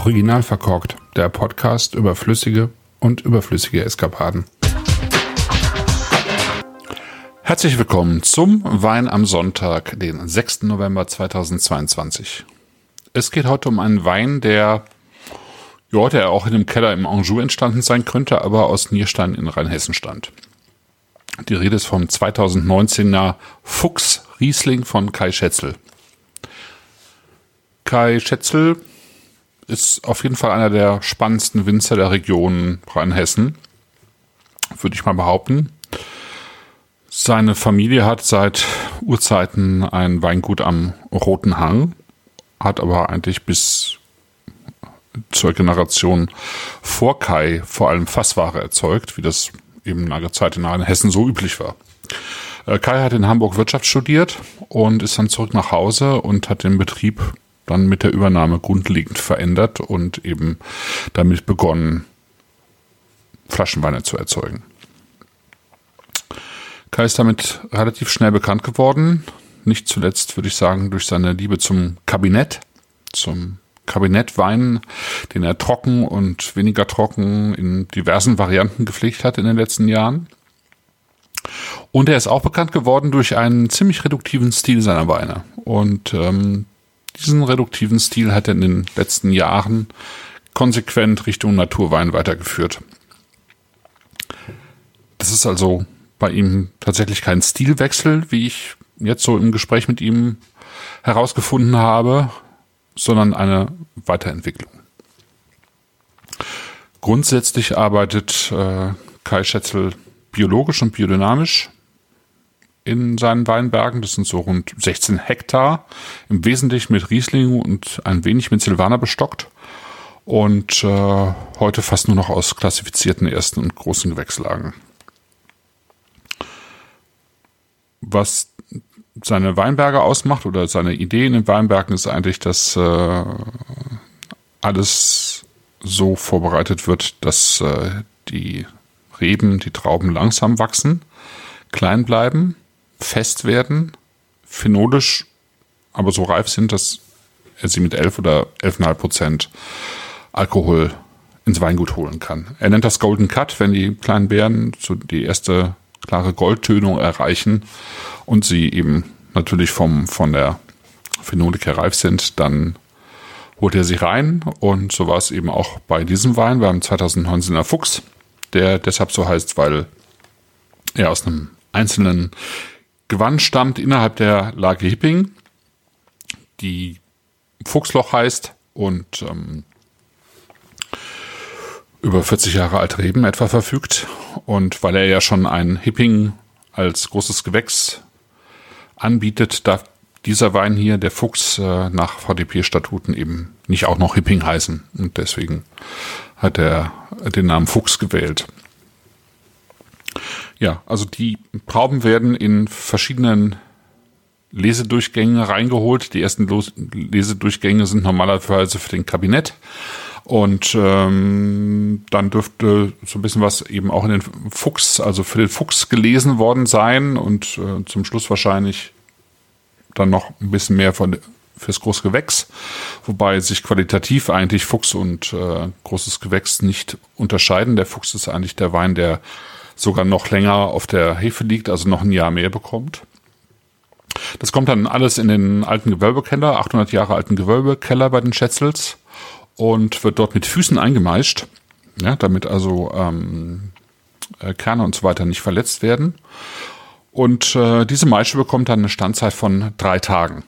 Original verkorkt, der Podcast über flüssige und überflüssige Eskapaden. Herzlich willkommen zum Wein am Sonntag, den 6. November 2022. Es geht heute um einen Wein, der ja, der auch in dem Keller im Anjou entstanden sein könnte, aber aus Nierstein in Rheinhessen stand. Die Rede ist vom 2019er Fuchs Riesling von Kai Schätzel. Kai Schätzel ist auf jeden Fall einer der spannendsten Winzer der Region Rheinhessen, würde ich mal behaupten. Seine Familie hat seit Urzeiten ein Weingut am Roten Hang, hat aber eigentlich bis zur Generation vor Kai vor allem Fassware erzeugt, wie das eben lange Zeit in Hessen so üblich war. Äh, Kai hat in Hamburg Wirtschaft studiert und ist dann zurück nach Hause und hat den Betrieb dann mit der Übernahme grundlegend verändert und eben damit begonnen, Flaschenweine zu erzeugen. Kai ist damit relativ schnell bekannt geworden. Nicht zuletzt würde ich sagen durch seine Liebe zum Kabinett, zum Kabinettwein, den er trocken und weniger trocken in diversen Varianten gepflegt hat in den letzten Jahren. Und er ist auch bekannt geworden durch einen ziemlich reduktiven Stil seiner Weine. Und ähm, diesen reduktiven Stil hat er in den letzten Jahren konsequent Richtung Naturwein weitergeführt. Das ist also bei ihm tatsächlich kein Stilwechsel, wie ich jetzt so im Gespräch mit ihm herausgefunden habe, sondern eine Weiterentwicklung. Grundsätzlich arbeitet äh, Kai Schätzel biologisch und biodynamisch in seinen Weinbergen. Das sind so rund 16 Hektar, im Wesentlichen mit Riesling und ein wenig mit Silvaner bestockt. Und äh, heute fast nur noch aus klassifizierten ersten und großen Gewächslagen. Was seine Weinberge ausmacht oder seine Idee in den Weinbergen ist eigentlich, dass äh, alles so vorbereitet wird, dass äh, die Reben, die Trauben langsam wachsen, klein bleiben, fest werden, phenolisch aber so reif sind, dass er sie mit 11 oder 11,5 Prozent Alkohol ins Weingut holen kann. Er nennt das Golden Cut, wenn die kleinen Beeren so die erste klare Goldtönung erreichen und sie eben natürlich vom, von der Phenolik her reif sind, dann holt er sie rein und so war es eben auch bei diesem Wein beim 2019er Fuchs, der deshalb so heißt, weil er aus einem einzelnen Gewand stammt innerhalb der Lage Hipping, die Fuchsloch heißt und ähm, über 40 Jahre alte Reben etwa verfügt. Und weil er ja schon ein Hipping als großes Gewächs anbietet, darf dieser Wein hier, der Fuchs, äh, nach VDP-Statuten eben nicht auch noch Hipping heißen. Und deswegen hat er den Namen Fuchs gewählt. Ja, also die Trauben werden in verschiedenen Lesedurchgänge reingeholt. Die ersten Lesedurchgänge sind normalerweise für den Kabinett. Und ähm, dann dürfte so ein bisschen was eben auch in den Fuchs, also für den Fuchs gelesen worden sein und äh, zum Schluss wahrscheinlich dann noch ein bisschen mehr von fürs Großgewächs, wobei sich qualitativ eigentlich Fuchs und äh, großes Gewächs nicht unterscheiden. Der Fuchs ist eigentlich der Wein, der sogar noch länger auf der Hefe liegt, also noch ein Jahr mehr bekommt. Das kommt dann alles in den alten Gewölbekeller, 800 Jahre alten Gewölbekeller bei den Schätzels und wird dort mit Füßen eingemeischt, ja, damit also ähm, äh, Kerne und so weiter nicht verletzt werden. Und äh, diese Maische bekommt dann eine Standzeit von drei Tagen,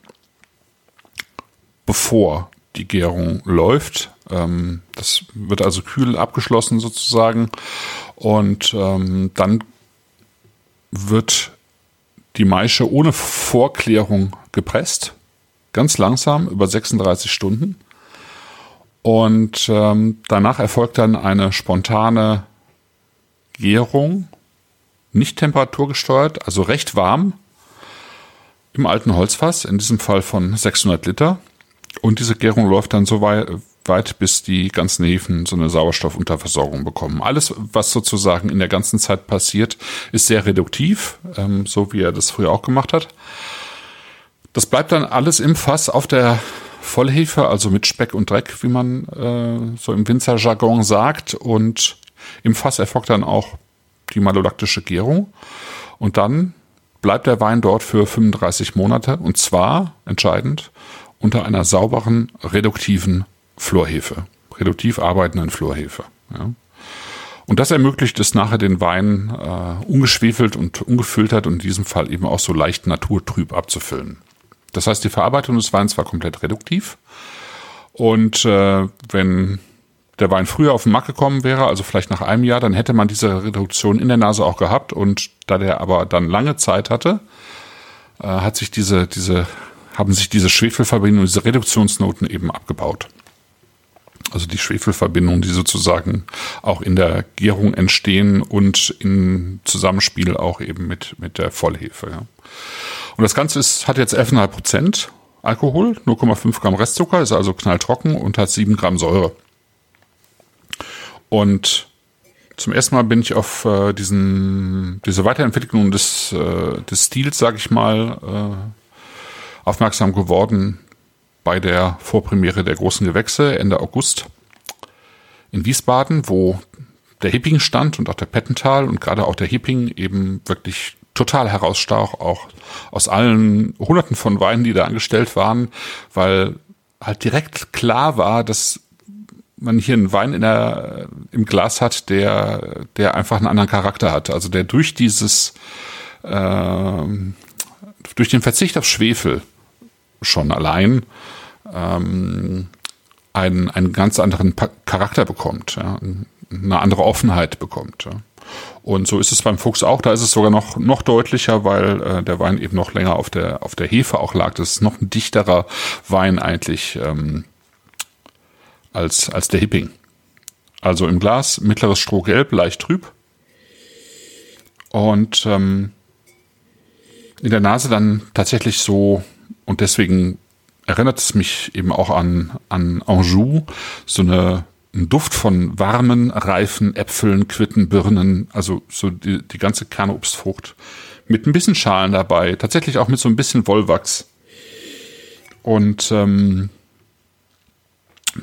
bevor die Gärung läuft. Ähm, das wird also kühl abgeschlossen sozusagen. Und ähm, dann wird die Maische ohne Vorklärung gepresst, ganz langsam über 36 Stunden. Und ähm, danach erfolgt dann eine spontane Gärung, nicht temperaturgesteuert, also recht warm, im alten Holzfass, in diesem Fall von 600 Liter. Und diese Gärung läuft dann so weit, weit bis die ganzen Hefen so eine Sauerstoffunterversorgung bekommen. Alles, was sozusagen in der ganzen Zeit passiert, ist sehr reduktiv, ähm, so wie er das früher auch gemacht hat. Das bleibt dann alles im Fass auf der Vollhefe, also mit Speck und Dreck, wie man äh, so im Winzerjargon sagt. Und im Fass erfolgt dann auch die malolaktische Gärung. Und dann bleibt der Wein dort für 35 Monate. Und zwar, entscheidend, unter einer sauberen, reduktiven Florhefe. Reduktiv arbeitenden Florhefe. Ja. Und das ermöglicht es nachher den Wein äh, ungeschwefelt und ungefiltert und in diesem Fall eben auch so leicht naturtrüb abzufüllen. Das heißt, die Verarbeitung des Weins war komplett reduktiv. Und äh, wenn der Wein früher auf den Markt gekommen wäre, also vielleicht nach einem Jahr, dann hätte man diese Reduktion in der Nase auch gehabt. Und da der aber dann lange Zeit hatte, äh, hat sich diese, diese, haben sich diese Schwefelverbindungen, diese Reduktionsnoten eben abgebaut. Also die Schwefelverbindungen, die sozusagen auch in der Gärung entstehen und im Zusammenspiel auch eben mit, mit der Vollhefe. Ja. Und das Ganze ist, hat jetzt 11,5 Prozent Alkohol, 0,5 Gramm Restzucker, ist also knalltrocken und hat 7 Gramm Säure. Und zum ersten Mal bin ich auf äh, diesen, diese Weiterentwicklung des, äh, des Stils, sag ich mal, äh, aufmerksam geworden bei der Vorpremiere der großen Gewächse Ende August in Wiesbaden, wo der Hipping stand und auch der Pettental und gerade auch der Hipping eben wirklich total herausstach, auch aus allen Hunderten von Weinen, die da angestellt waren, weil halt direkt klar war, dass man hier einen Wein in der, im Glas hat, der, der einfach einen anderen Charakter hat. Also der durch dieses, äh, durch den Verzicht auf Schwefel schon allein ähm, einen, einen ganz anderen Charakter bekommt, ja, eine andere Offenheit bekommt. Ja. Und so ist es beim Fuchs auch. Da ist es sogar noch, noch deutlicher, weil äh, der Wein eben noch länger auf der, auf der Hefe auch lag. Das ist noch ein dichterer Wein eigentlich ähm, als, als der Hipping. Also im Glas mittleres Strohgelb, leicht trüb. Und ähm, in der Nase dann tatsächlich so, und deswegen erinnert es mich eben auch an, an Anjou, so eine ein Duft von warmen, reifen Äpfeln, Quitten, Birnen, also so die, die ganze Kernobstfrucht. Mit ein bisschen Schalen dabei, tatsächlich auch mit so ein bisschen Wollwachs. Und ähm,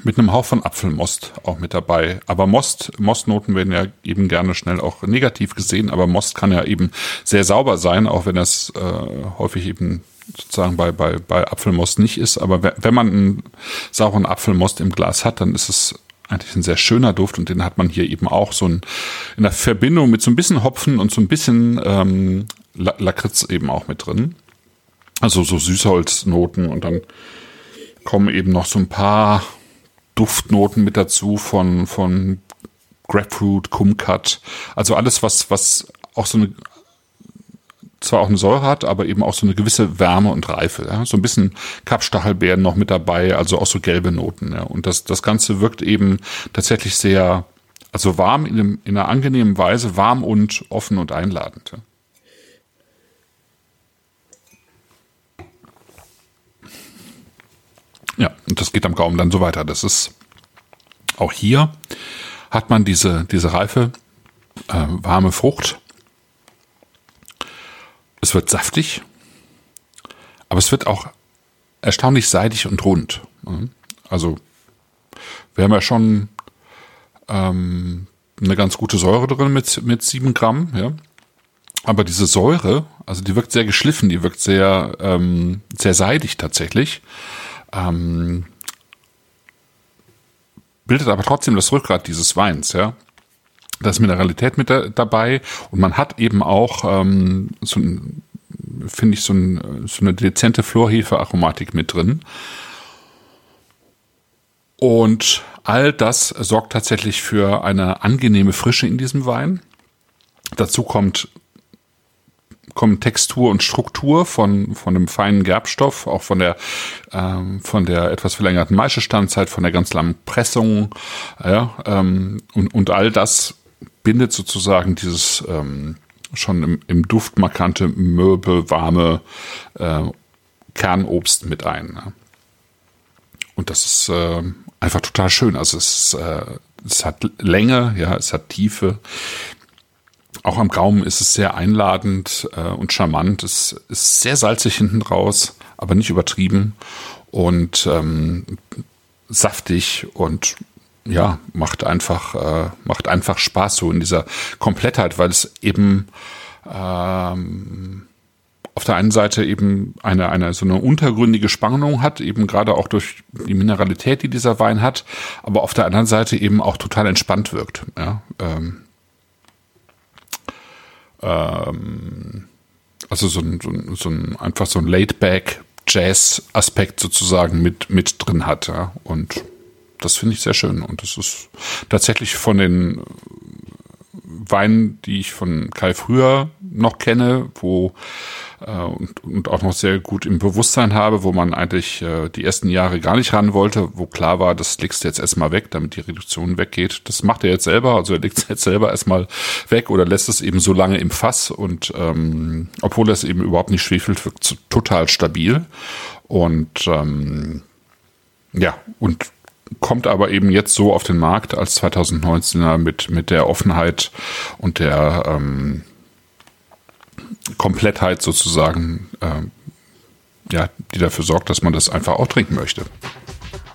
mit einem Hauch von Apfelmost auch mit dabei. Aber Most, Mostnoten werden ja eben gerne schnell auch negativ gesehen, aber Most kann ja eben sehr sauber sein, auch wenn das äh, häufig eben sozusagen bei, bei, bei Apfelmost nicht ist. Aber wenn man einen sauren Apfelmost im Glas hat, dann ist es eigentlich ein sehr schöner Duft und den hat man hier eben auch so ein, in der Verbindung mit so ein bisschen Hopfen und so ein bisschen ähm, Lakritz eben auch mit drin. Also so Süßholznoten und dann kommen eben noch so ein paar Duftnoten mit dazu von, von Grapefruit, Kumquat. Also alles, was, was auch so eine zwar auch eine Säure hat, aber eben auch so eine gewisse Wärme und Reife. Ja? So ein bisschen Kapstachelbeeren noch mit dabei, also auch so gelbe Noten. Ja? Und das, das Ganze wirkt eben tatsächlich sehr, also warm in, einem, in einer angenehmen Weise, warm und offen und einladend. Ja? Ja, und das geht am Gaumen dann so weiter. Das ist auch hier hat man diese, diese reife, äh, warme Frucht es wird saftig, aber es wird auch erstaunlich seidig und rund. Also wir haben ja schon ähm, eine ganz gute Säure drin mit, mit sieben Gramm, ja. Aber diese Säure, also die wirkt sehr geschliffen, die wirkt sehr, ähm, sehr seidig tatsächlich. Ähm, bildet aber trotzdem das Rückgrat dieses Weins, ja da ist Mineralität mit da, dabei und man hat eben auch ähm, so ein, finde ich, so, ein, so eine dezente Florhefe-Aromatik mit drin. Und all das sorgt tatsächlich für eine angenehme Frische in diesem Wein. Dazu kommt kommen Textur und Struktur von von dem feinen Gerbstoff, auch von der ähm, von der etwas verlängerten Maischestandzeit, von der ganz langen Pressung, ja, ähm, und und all das bindet sozusagen dieses ähm, schon im, im Duft markante, mürbe, warme äh, Kernobst mit ein. Ne? Und das ist äh, einfach total schön. Also es, äh, es hat Länge, ja, es hat Tiefe. Auch am Gaumen ist es sehr einladend äh, und charmant. Es ist sehr salzig hinten raus, aber nicht übertrieben und ähm, saftig und ja, macht einfach, äh, macht einfach Spaß so in dieser Komplettheit, weil es eben ähm, auf der einen Seite eben eine, eine so eine untergründige Spannung hat, eben gerade auch durch die Mineralität, die dieser Wein hat, aber auf der anderen Seite eben auch total entspannt wirkt. Ja, ähm, ähm, also so ein, so ein, so ein einfach so ein Laid-back Jazz-Aspekt sozusagen mit, mit drin hat. Ja? Und das finde ich sehr schön. Und das ist tatsächlich von den Weinen, die ich von Kai früher noch kenne, wo äh, und, und auch noch sehr gut im Bewusstsein habe, wo man eigentlich äh, die ersten Jahre gar nicht ran wollte, wo klar war, das legst du jetzt erstmal weg, damit die Reduktion weggeht. Das macht er jetzt selber, also er legt es jetzt selber erstmal weg oder lässt es eben so lange im Fass und ähm, obwohl es eben überhaupt nicht schwefelt, wirkt total stabil. Und ähm, ja, und kommt aber eben jetzt so auf den Markt als 2019er mit, mit der Offenheit und der ähm, Komplettheit sozusagen, ähm, ja, die dafür sorgt, dass man das einfach auch trinken möchte.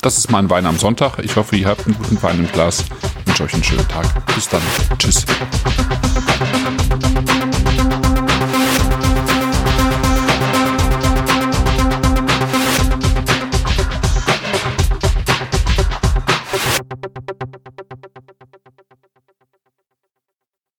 Das ist mein Wein am Sonntag. Ich hoffe, ihr habt einen guten Wein im Glas. Ich wünsche euch einen schönen Tag. Bis dann. Tschüss.